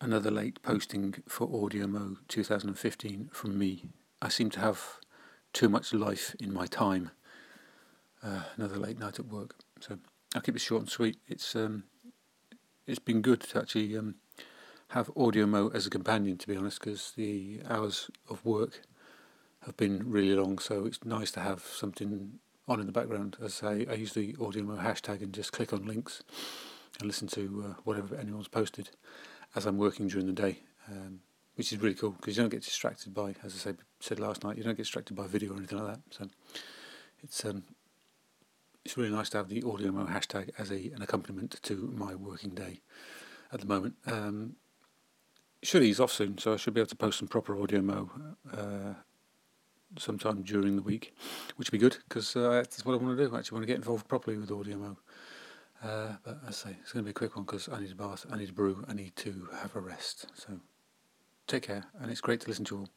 another late posting for AudioMo 2015 from me. I seem to have too much life in my time. Uh, another late night at work, so I'll keep it short and sweet. It's um, it's been good to actually um, have AudioMo as a companion, to be honest, because the hours of work have been really long. So it's nice to have something on in the background. As I, I use the AudioMo hashtag and just click on links and listen to uh, whatever anyone's posted as I'm working during the day, um, which is really cool because you don't get distracted by, as I said, said last night, you don't get distracted by video or anything like that. So it's um, it's really nice to have the audio AudioMo hashtag as a an accompaniment to my working day at the moment. Um, should ease off soon, so I should be able to post some proper AudioMo uh, sometime during the week, which would be good because uh, that's what I want to do. I actually want to get involved properly with audio AudioMo. Uh, but as I say, it's going to be a quick one because I need a bath, I need a brew, I need to have a rest. So take care, and it's great to listen to you all.